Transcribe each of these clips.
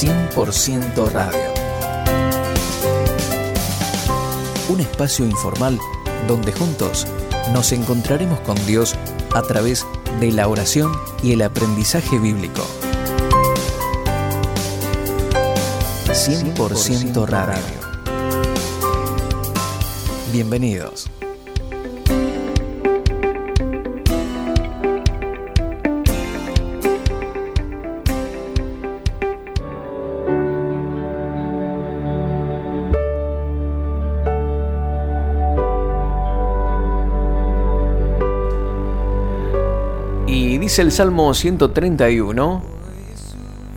100% Radio. Un espacio informal donde juntos nos encontraremos con Dios a través de la oración y el aprendizaje bíblico. 100% Radio. Bienvenidos. El Salmo 131,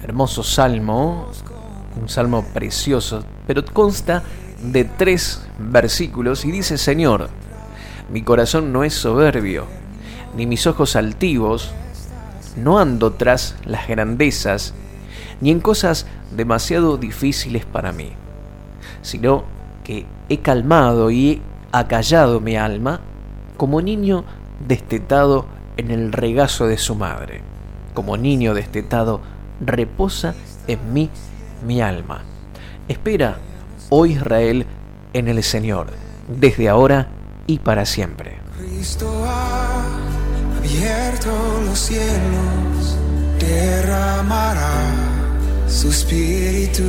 hermoso salmo, un salmo precioso, pero consta de tres versículos y dice, Señor, mi corazón no es soberbio, ni mis ojos altivos, no ando tras las grandezas, ni en cosas demasiado difíciles para mí, sino que he calmado y he acallado mi alma como niño destetado en el regazo de su madre. Como niño destetado, reposa en mí mi alma. Espera, oh Israel, en el Señor, desde ahora y para siempre. Cristo ha abierto los cielos, derramará su espíritu.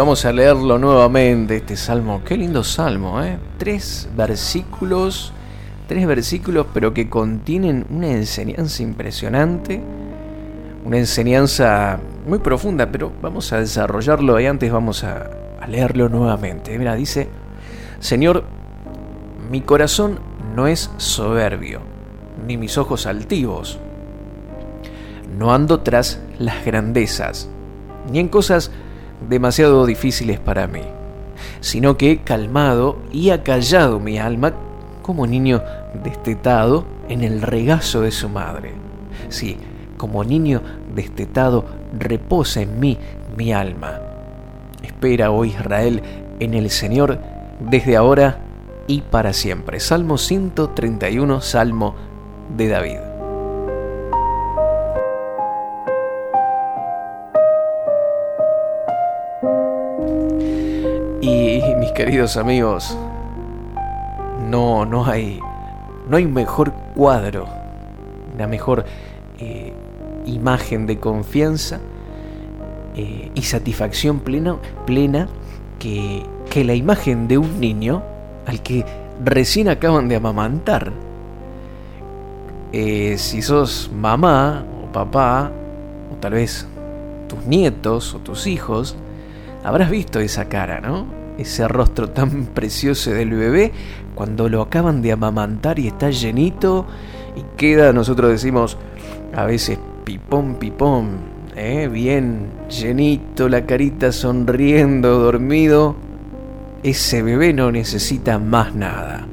Vamos a leerlo nuevamente, este salmo. Qué lindo salmo, ¿eh? Tres versículos, tres versículos, pero que contienen una enseñanza impresionante, una enseñanza muy profunda, pero vamos a desarrollarlo y antes vamos a, a leerlo nuevamente. Mira, dice, Señor, mi corazón no es soberbio, ni mis ojos altivos. No ando tras las grandezas, ni en cosas demasiado difíciles para mí, sino que he calmado y acallado mi alma como niño destetado en el regazo de su madre. Sí, como niño destetado reposa en mí mi alma. Espera, oh Israel, en el Señor desde ahora y para siempre. Salmo 131, Salmo de David. Queridos amigos, no, no hay, no hay mejor cuadro, una mejor eh, imagen de confianza eh, y satisfacción plena, plena que, que la imagen de un niño al que recién acaban de amamantar. Eh, si sos mamá o papá, o tal vez tus nietos o tus hijos, habrás visto esa cara, ¿no? Ese rostro tan precioso del bebé cuando lo acaban de amamantar y está llenito y queda, nosotros decimos a veces pipón, pipón, ¿eh? bien llenito, la carita sonriendo, dormido. Ese bebé no necesita más nada.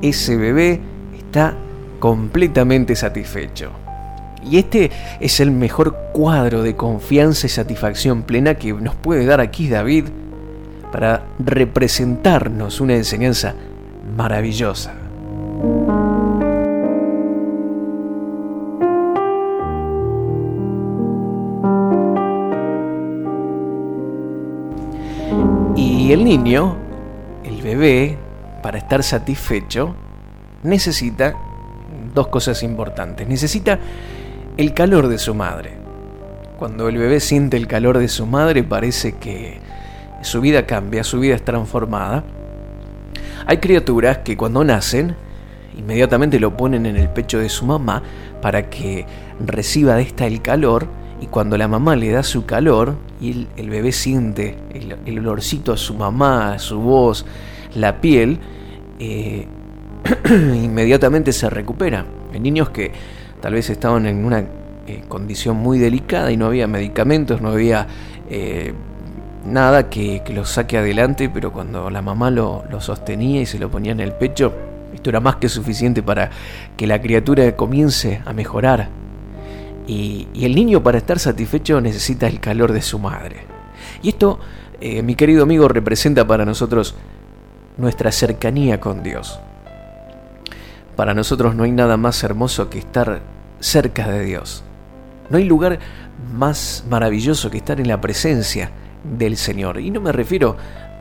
Ese bebé está completamente satisfecho. Y este es el mejor cuadro de confianza y satisfacción plena que nos puede dar aquí David para representarnos una enseñanza maravillosa. Y el niño, el bebé, para estar satisfecho, necesita dos cosas importantes. Necesita el calor de su madre. Cuando el bebé siente el calor de su madre parece que su vida cambia, su vida es transformada. Hay criaturas que cuando nacen inmediatamente lo ponen en el pecho de su mamá para que reciba de esta el calor y cuando la mamá le da su calor y el, bebé siente el, olorcito a su mamá, su voz, la piel, eh, inmediatamente se recupera. Hay niños que tal vez estaban en una eh, condición muy delicada y no había medicamentos, no había eh, nada que, que, los saque adelante, pero cuando la mamá lo, lo, sostenía y se lo ponía en el pecho, Esto era más que suficiente para que la criatura comience a mejorar. Y, y el niño para estar satisfecho necesita el calor de su madre. Y esto, eh, mi querido amigo, representa para nosotros nuestra cercanía con Dios. Para nosotros no hay nada más hermoso que estar cerca de Dios. No hay lugar más maravilloso que estar en la presencia del Señor. Y no me refiero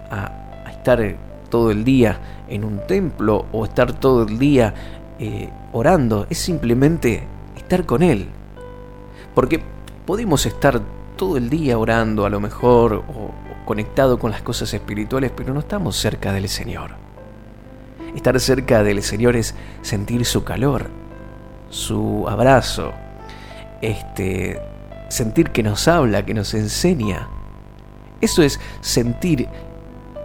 a, estar todo el día en un templo o estar todo el día eh, orando. Es simplemente estar con Él. Porque podemos estar todo el día orando a lo mejor o, o conectado con las cosas espirituales, pero no estamos cerca del Señor. Estar cerca del Señor es sentir su calor, su abrazo, este, sentir que nos habla, que nos enseña. Eso es sentir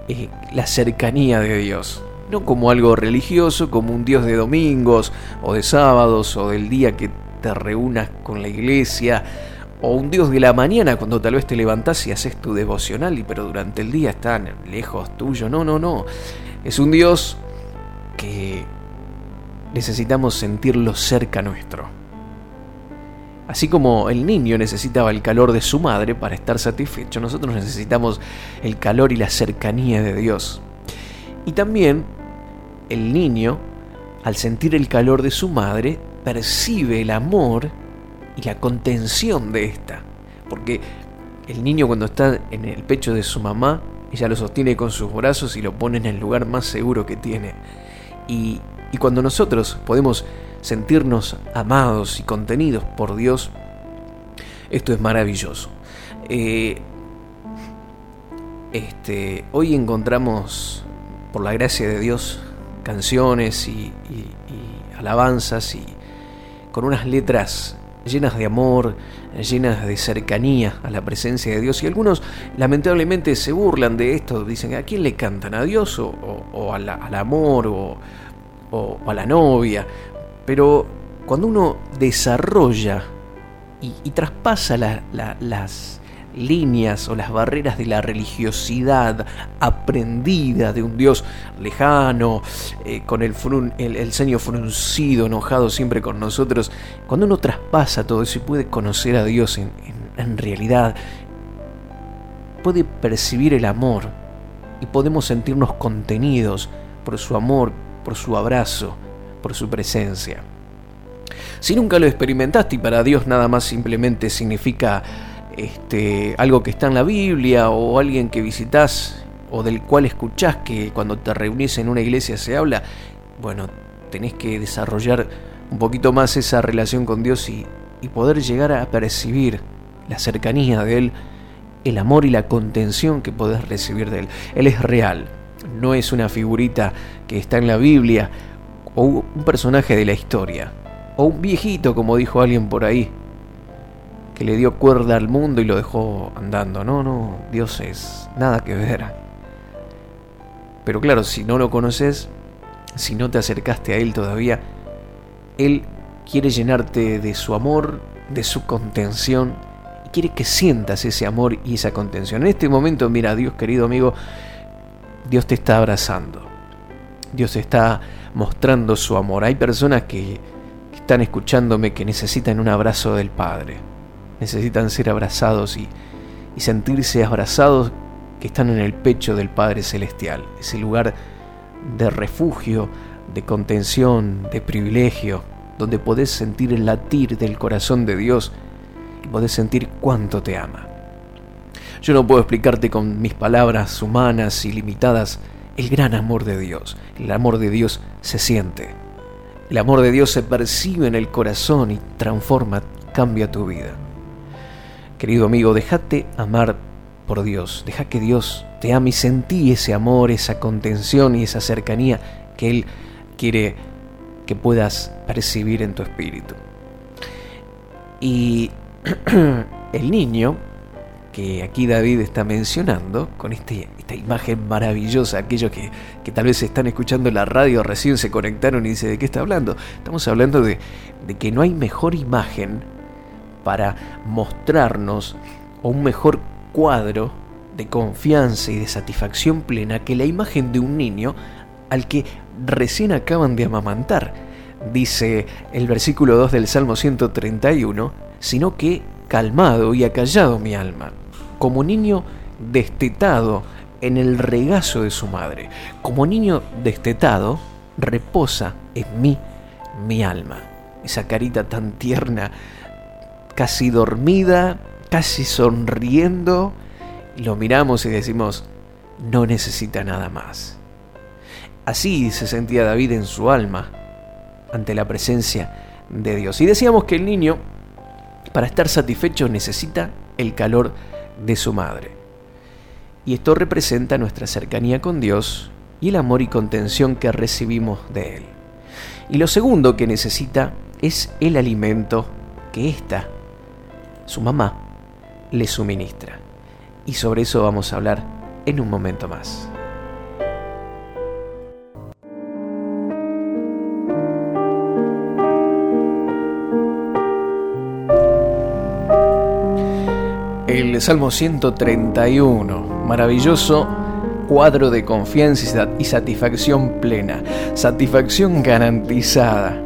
eh, la cercanía de Dios. No como algo religioso, como un Dios de domingos o de sábados o del día que te reúnas con la iglesia o un Dios de la mañana cuando tal vez te levantás y haces tu devocional y pero durante el día están lejos tuyo. No, no, no. Es un Dios que necesitamos sentirlo cerca nuestro. Así como el niño necesitaba el calor de su madre para estar satisfecho, nosotros necesitamos el calor y la cercanía de Dios. Y también el niño, al sentir el calor de su madre, percibe el amor y la contención de esta. Porque el niño cuando está en el pecho de su mamá, ella lo sostiene con sus brazos y lo pone en el lugar más seguro que tiene. Y, y cuando nosotros podemos sentirnos amados y contenidos por Dios, esto es maravilloso. Eh, este, hoy encontramos, por la gracia de Dios, canciones y, y- alabanzas y con unas letras llenas de amor, llenas de cercanía a la presencia de Dios. Y algunos lamentablemente se burlan de esto, dicen, ¿a quién le cantan? ¿A Dios o, o- al amor o- o a la novia? Pero cuando uno desarrolla y, traspasa la- la- las líneas o las barreras de la religiosidad aprendida de un Dios lejano, eh, con el, frun- ceño fruncido, enojado siempre con nosotros, cuando uno traspasa todo eso y puede conocer a Dios en realidad, puede percibir el amor y podemos sentirnos contenidos por su amor, por su abrazo, por su presencia. Si nunca lo experimentaste y para Dios nada más simplemente significa este, algo que está en la Biblia o alguien que visitas o del cual escuchás que cuando te reunís en una iglesia se habla, bueno, tenés que desarrollar un poquito más esa relación con Dios y, y poder llegar a percibir la cercanía de Él, el amor y la contención que podés recibir de Él. Él es real, no es una figurita que está en la Biblia o un personaje de la historia, o un viejito, como dijo alguien por ahí, que le dio cuerda al mundo y lo dejó andando. No, no, Dios es nada que ver. Pero claro, si no lo conoces, si no te acercaste a Él todavía, Él quiere llenarte de su amor, de su contención, y quiere que sientas ese amor y esa contención. En este momento, mira, Dios querido amigo, Dios te está abrazando. Dios está mostrando su amor. Hay personas que, que están escuchándome que necesitan un abrazo del Padre. Necesitan ser abrazados y, y sentirse abrazados que están en el pecho del Padre Celestial. Ese lugar de refugio, de contención, de privilegio, donde podés sentir el latir del corazón de Dios y podés sentir cuánto te ama. Yo no puedo explicarte con mis palabras humanas y limitadas el gran amor de Dios. El amor de Dios se siente. El amor de Dios se percibe en el corazón y transforma, cambia tu vida. Querido amigo, déjate amar por Dios. Deja que Dios te ame y sentí ese amor, esa contención y esa cercanía que Él quiere que puedas percibir en tu espíritu. Y el niño que aquí David está mencionando, con este, esta imagen maravillosa, aquellos que, que tal vez están escuchando la radio, recién se conectaron y dice, ¿de qué está hablando? Estamos hablando de, de que no hay mejor imagen para mostrarnos o un mejor cuadro de confianza y de satisfacción plena que la imagen de un niño al que recién acaban de amamantar, dice el versículo 2 del Salmo 131, sino que calmado y acallado mi alma, como niño destetado en el regazo de su madre, como niño destetado, reposa en mí mi alma. Esa carita tan tierna, casi dormida, casi sonriendo, lo miramos y decimos, no necesita nada más. Así se sentía David en su alma ante la presencia de Dios. Y decíamos que el niño, para estar satisfecho, necesita el calor de su madre. Y esto representa nuestra cercanía con Dios y el amor y contención que recibimos de Él. Y lo segundo que necesita es el alimento que ésta, su mamá, le suministra. Y sobre eso vamos a hablar en un momento más. Salmo 131, maravilloso cuadro de confianza y satisfacción plena, satisfacción garantizada.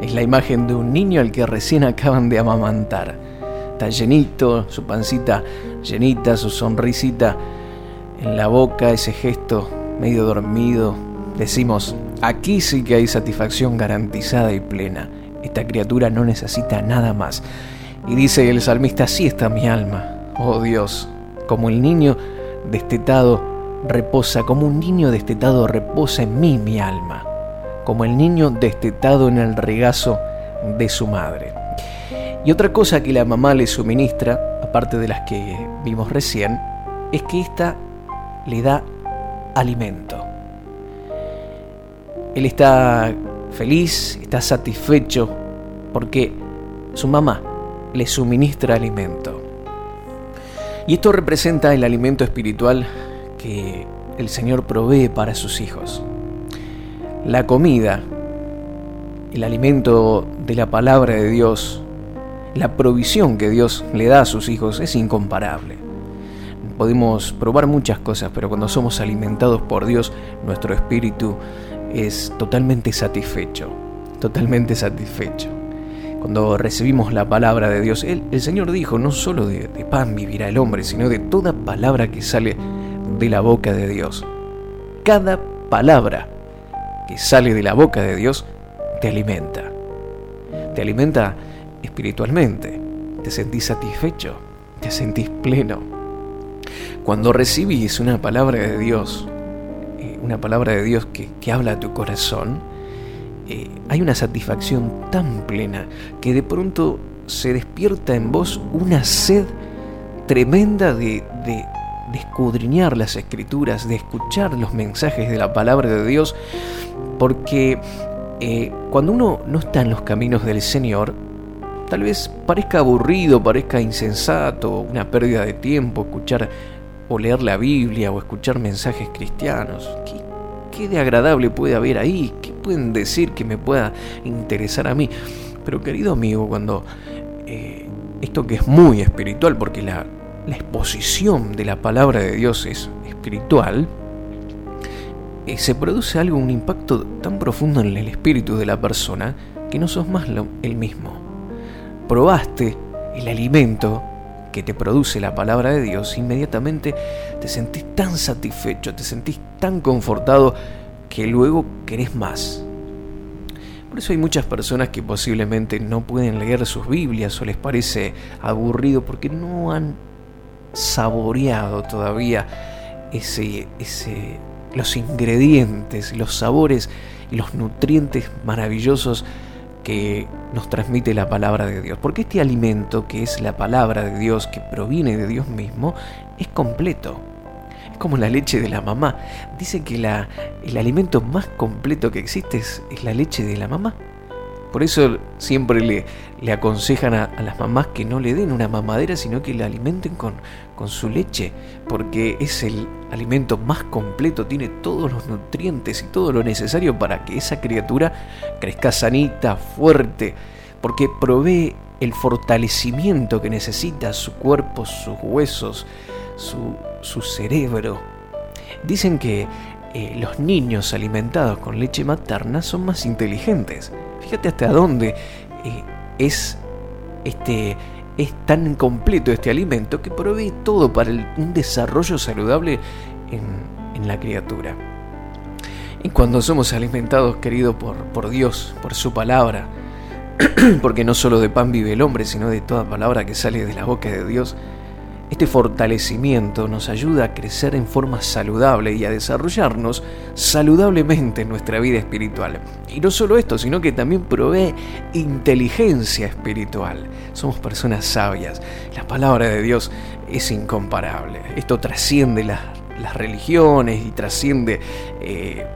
Es la imagen de un niño al que recién acaban de amamantar. Está llenito, su pancita llenita, su sonrisita en la boca, ese gesto medio dormido. Decimos, aquí sí que hay satisfacción garantizada y plena. Esta criatura no necesita nada más. Y dice el salmista, así está mi alma. Oh Dios, como el niño destetado reposa, como un niño destetado reposa en mí mi alma, como el niño destetado en el regazo de su madre. Y otra cosa que la mamá le suministra, aparte de las que vimos recién, es que ésta le da alimento. Él está feliz, está satisfecho porque su mamá le suministra alimento. Y esto representa el alimento espiritual que el Señor provee para sus hijos. La comida, el alimento de la palabra de Dios, la provisión que Dios le da a sus hijos es incomparable. Podemos probar muchas cosas, pero cuando somos alimentados por Dios, nuestro espíritu es totalmente satisfecho, totalmente satisfecho. Cuando recibimos la palabra de Dios, el, Señor dijo, no solo de, pan vivirá el hombre, sino de toda palabra que sale de la boca de Dios. Cada palabra que sale de la boca de Dios te alimenta. Te alimenta espiritualmente. Te sentís satisfecho. Te sentís pleno. Cuando recibís una palabra de Dios, eh, una palabra de Dios que, habla a tu corazón, eh, hay una satisfacción tan plena que de pronto se despierta en vos una sed tremenda de, escudriñar las escrituras, de escuchar los mensajes de la palabra de Dios, porque eh, cuando uno no está en los caminos del Señor, tal vez parezca aburrido, parezca insensato, una pérdida de tiempo escuchar o leer la Biblia o escuchar mensajes cristianos. ¿Qué, de agradable puede haber ahí? ¿Qué pueden decir que me pueda interesar a mí? Pero querido amigo, cuando eh, esto que es muy espiritual, porque la, exposición de la palabra de Dios es espiritual, eh, se produce algo, un impacto tan profundo en el espíritu de la persona que no sos más el mismo. Probaste el alimento que te produce la palabra de Dios, inmediatamente te sentís tan satisfecho, te sentís tan confortado que luego querés más. Por eso hay muchas personas que posiblemente no pueden leer sus Biblias o les parece aburrido porque no han saboreado todavía ese, ese, los ingredientes, los sabores y los nutrientes maravillosos que nos transmite la palabra de Dios. Porque este alimento, que es la palabra de Dios, que proviene de Dios mismo, es completo. Es como la leche de la mamá. Dice que la, el alimento más completo que existe es la leche de la mamá. Por eso siempre le, le aconsejan a, las mamás que no le den una mamadera, sino que la alimenten con, con su leche, porque es el alimento más completo, tiene todos los nutrientes y todo lo necesario para que esa criatura crezca sanita, fuerte, porque provee el fortalecimiento que necesita su cuerpo, sus huesos, su, su cerebro. Dicen que eh, los niños alimentados con leche materna son más inteligentes. Fíjate hasta dónde eh, es, este, es tan completo este alimento que provee todo para un desarrollo saludable en, en la criatura. Y cuando somos alimentados, querido, por, por Dios, por su palabra, porque no solo de pan vive el hombre, sino de toda palabra que sale de la boca de Dios, este fortalecimiento nos ayuda a crecer en forma saludable y a desarrollarnos saludablemente en nuestra vida espiritual. Y no solo esto, sino que también provee inteligencia espiritual. Somos personas sabias. La palabra de Dios es incomparable. Esto trasciende las, religiones y trasciende... Eh,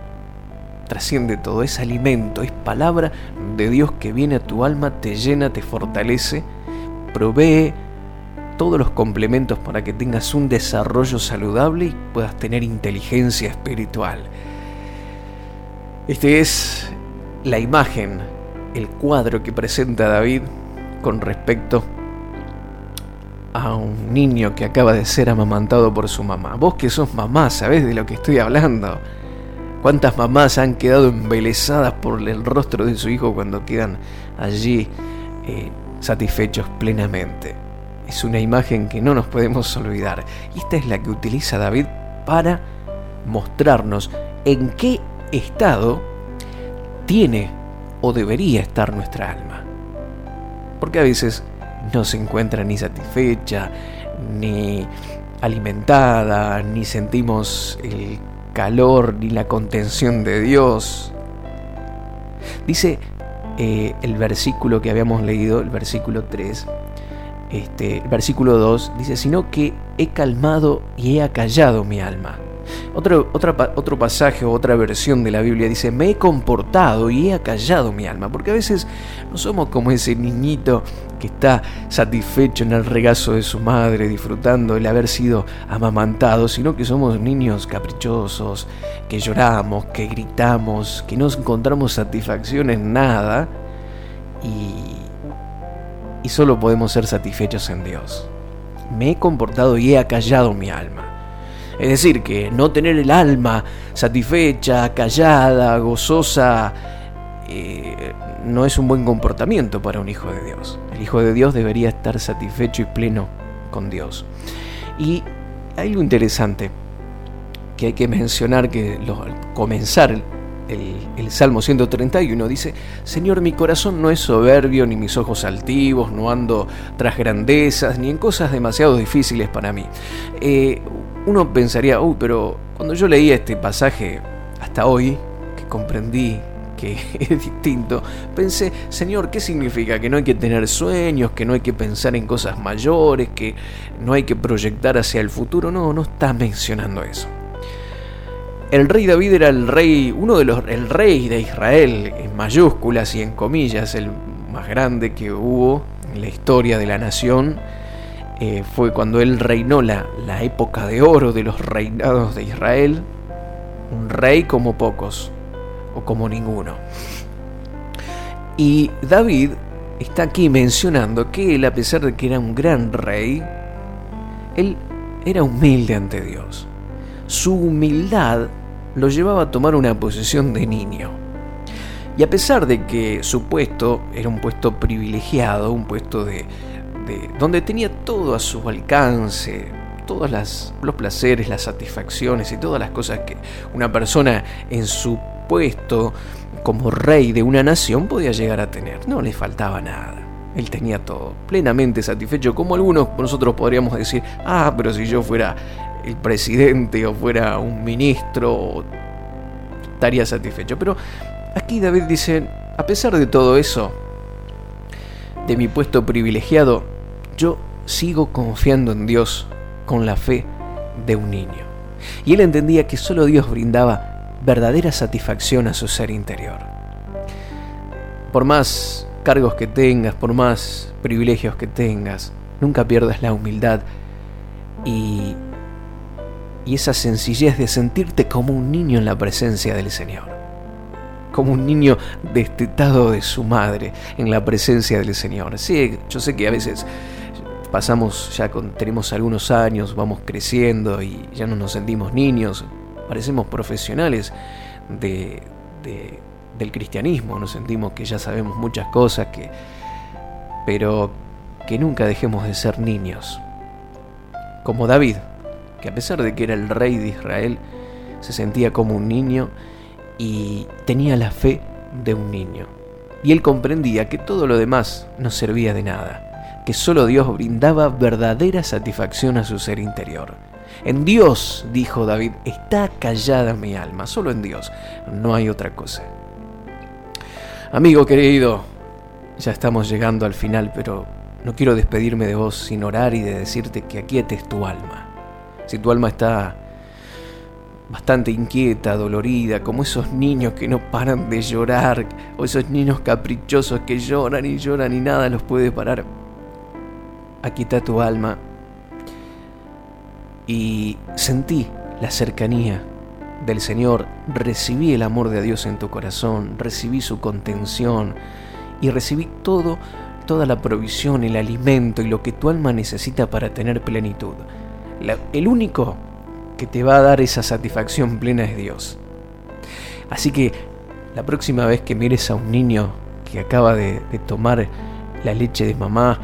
trasciende todo, es alimento, es palabra de Dios que viene a tu alma, te llena, te fortalece, provee todos los complementos para que tengas un desarrollo saludable y puedas tener inteligencia espiritual. Este es la imagen, el cuadro que presenta David con respecto a un niño que acaba de ser amamantado por su mamá. Vos que sos mamá, sabés de lo que estoy hablando. ¿Cuántas mamás han quedado embelesadas por el rostro de su hijo cuando quedan allí eh, satisfechos plenamente? Es una imagen que no nos podemos olvidar. Y esta es la que utiliza David para mostrarnos en qué estado tiene o debería estar nuestra alma. Porque a veces no se encuentra ni satisfecha, ni alimentada, ni sentimos el calor ni la contención de Dios. Dice eh, el versículo que habíamos leído, el versículo 3, este, el versículo 2, dice, sino que he calmado y he acallado mi alma. Otro, otro pasaje o otra versión de la Biblia dice, me he comportado y he acallado mi alma, porque a veces no somos como ese niñito que está satisfecho en el regazo de su madre, disfrutando el haber sido amamantado, sino que somos niños caprichosos, que lloramos, que gritamos, que no encontramos satisfacción en nada y, y solo podemos ser satisfechos en Dios. Me he comportado y he acallado mi alma. Es decir, que no tener el alma satisfecha, callada, gozosa, eh, no es un buen comportamiento para un hijo de Dios. El hijo de Dios debería estar satisfecho y pleno con Dios. Y hay algo interesante que hay que mencionar que al comenzar el, el, Salmo 131 dice, Señor, mi corazón no es soberbio, ni mis ojos altivos, no ando tras grandezas, ni en cosas demasiado difíciles para mí. Eh, uno pensaría, uy, pero cuando yo leía este pasaje hasta hoy, que comprendí que es distinto, pensé, Señor, ¿qué significa? Que no hay que tener sueños, que no hay que pensar en cosas mayores, que no hay que proyectar hacia el futuro. No, no está mencionando eso. El rey David era el rey, uno de los, el rey de Israel, en mayúsculas y en comillas, el más grande que hubo en la historia de la nación eh, fue cuando él reinó la, la época de oro de los reinados de Israel, un rey como pocos, o como ninguno. Y David está aquí mencionando que él, a pesar de que era un gran rey, él era humilde ante Dios. Su humildad lo llevaba a tomar una posición de niño. Y a pesar de que su puesto era un puesto privilegiado, un puesto de, donde tenía todo a su alcance, todos los placeres, las satisfacciones y todas las cosas que una persona en su puesto como rey de una nación podía llegar a tener. No le faltaba nada. Él tenía todo plenamente satisfecho, como algunos nosotros podríamos decir, ah, pero si yo fuera el presidente o fuera un ministro, estaría satisfecho. Pero aquí David dice, a pesar de todo eso, de mi puesto privilegiado, yo sigo confiando en Dios con la fe de un niño. Y él entendía que solo Dios brindaba verdadera satisfacción a su ser interior. Por más cargos que tengas, por más privilegios que tengas, nunca pierdas la humildad y, y esa sencillez de sentirte como un niño en la presencia del Señor como un niño destetado de su madre en la presencia del Señor. Sí, yo sé que a veces pasamos ya tenemos algunos años, vamos creciendo y ya no nos sentimos niños. parecemos profesionales de, de- del cristianismo, nos sentimos que ya sabemos muchas cosas, que, pero que nunca dejemos de ser niños. Como David, que a pesar de que era el rey de Israel, se sentía como un niño y tenía la fe de un niño. Y él comprendía que todo lo demás no servía de nada, que solo Dios brindaba verdadera satisfacción a su ser interior. En Dios, dijo David, está callada mi alma, solo en Dios, no hay otra cosa. Amigo querido, ya estamos llegando al final, pero no quiero despedirme de vos sin orar y de decirte que aquietes tu alma. Si tu alma está bastante inquieta, dolorida, como esos niños que no paran de llorar, o esos niños caprichosos que lloran y lloran y nada los puede parar. Aquieta tu alma y sentí la cercanía del Señor, recibí el amor de Dios en tu corazón, recibí su contención y recibí todo, toda la provisión, el alimento y lo que tu alma necesita para tener plenitud. El único que te va a dar esa satisfacción plena es Dios. Así que la próxima vez que mires a un niño que acaba de, de tomar la leche de mamá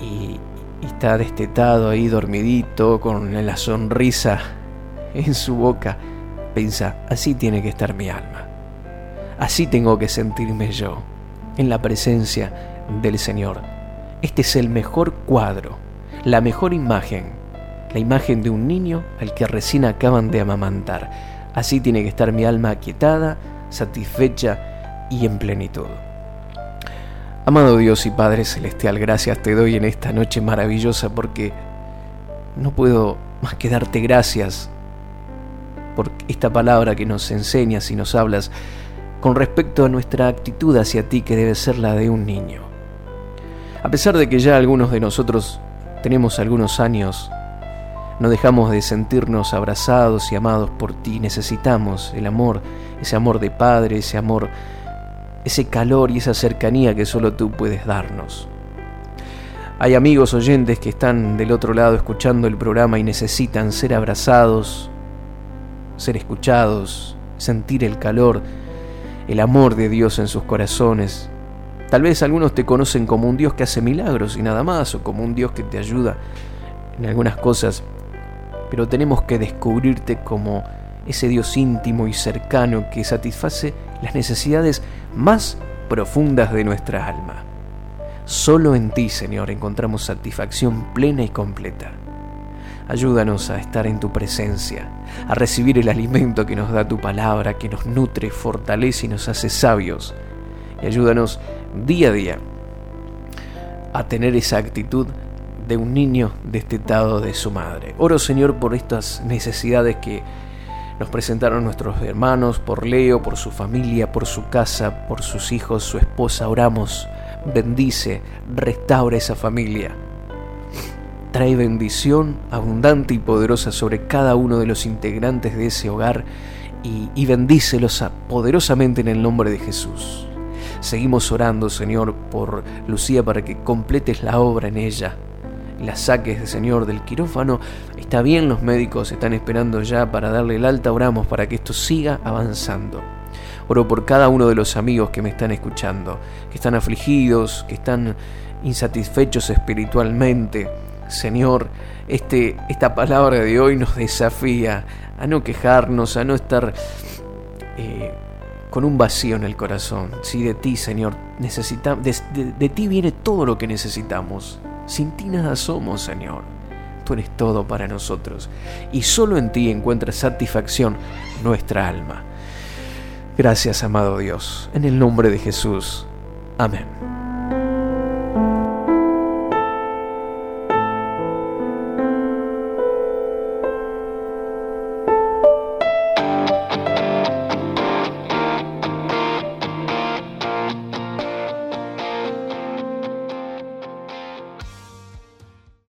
y, y está destetado ahí dormidito con la sonrisa en su boca, piensa, así tiene que estar mi alma. Así tengo que sentirme yo, en la presencia del Señor. Este es el mejor cuadro, la mejor imagen, la imagen de un niño al que recién acaban de amamantar. Así tiene que estar mi alma aquietada, satisfecha y en plenitud. Amado Dios y Padre Celestial, gracias te doy en esta noche maravillosa porque no puedo más que darte gracias por esta palabra que nos enseñas y nos hablas con respecto a nuestra actitud hacia ti que debe ser la de un niño. A pesar de que ya algunos de nosotros tenemos algunos años, no dejamos de sentirnos abrazados y amados por ti. Necesitamos el amor, ese amor de padre, ese amor, ese calor y esa cercanía que solo tú puedes darnos. Hay amigos oyentes que están del otro lado escuchando el programa y necesitan ser abrazados, ser escuchados, sentir el calor, el amor de Dios en sus corazones. Tal vez algunos te conocen como un Dios que hace milagros y nada más, o como un Dios que te ayuda en algunas cosas, pero tenemos que descubrirte como ese Dios íntimo y cercano que satisface las necesidades más profundas de nuestra alma. Solo en ti, Señor, encontramos satisfacción plena y completa. Ayúdanos a estar en tu presencia, a recibir el alimento que nos da tu palabra, que nos nutre, fortalece y nos hace sabios. Y ayúdanos día a día a tener esa actitud de un niño destetado de su madre. Oro, Señor, por estas necesidades que nos presentaron nuestros hermanos, por Leo, por su familia, por su casa, por sus hijos, su esposa. Oramos, bendice, restaura esa familia. Trae bendición abundante y poderosa sobre cada uno de los integrantes de ese hogar y, y bendícelos poderosamente en el nombre de Jesús. Seguimos orando, Señor, por Lucía para que completes la obra en ella. La saques, Señor, del quirófano. Está bien, los médicos están esperando ya para darle el alta. Oramos para que esto siga avanzando. Oro por cada uno de los amigos que me están escuchando, que están afligidos, que están insatisfechos espiritualmente. Señor, este, esta palabra de hoy nos desafía a no quejarnos, a no estar eh, con un vacío en el corazón. Si de ti, Señor, necesitamos, de, de- de ti viene todo lo que necesitamos. Sin ti nada somos, Señor. Tú eres todo para nosotros. Y solo en ti encuentra satisfacción nuestra alma. Gracias, amado Dios. En el nombre de Jesús. Amén.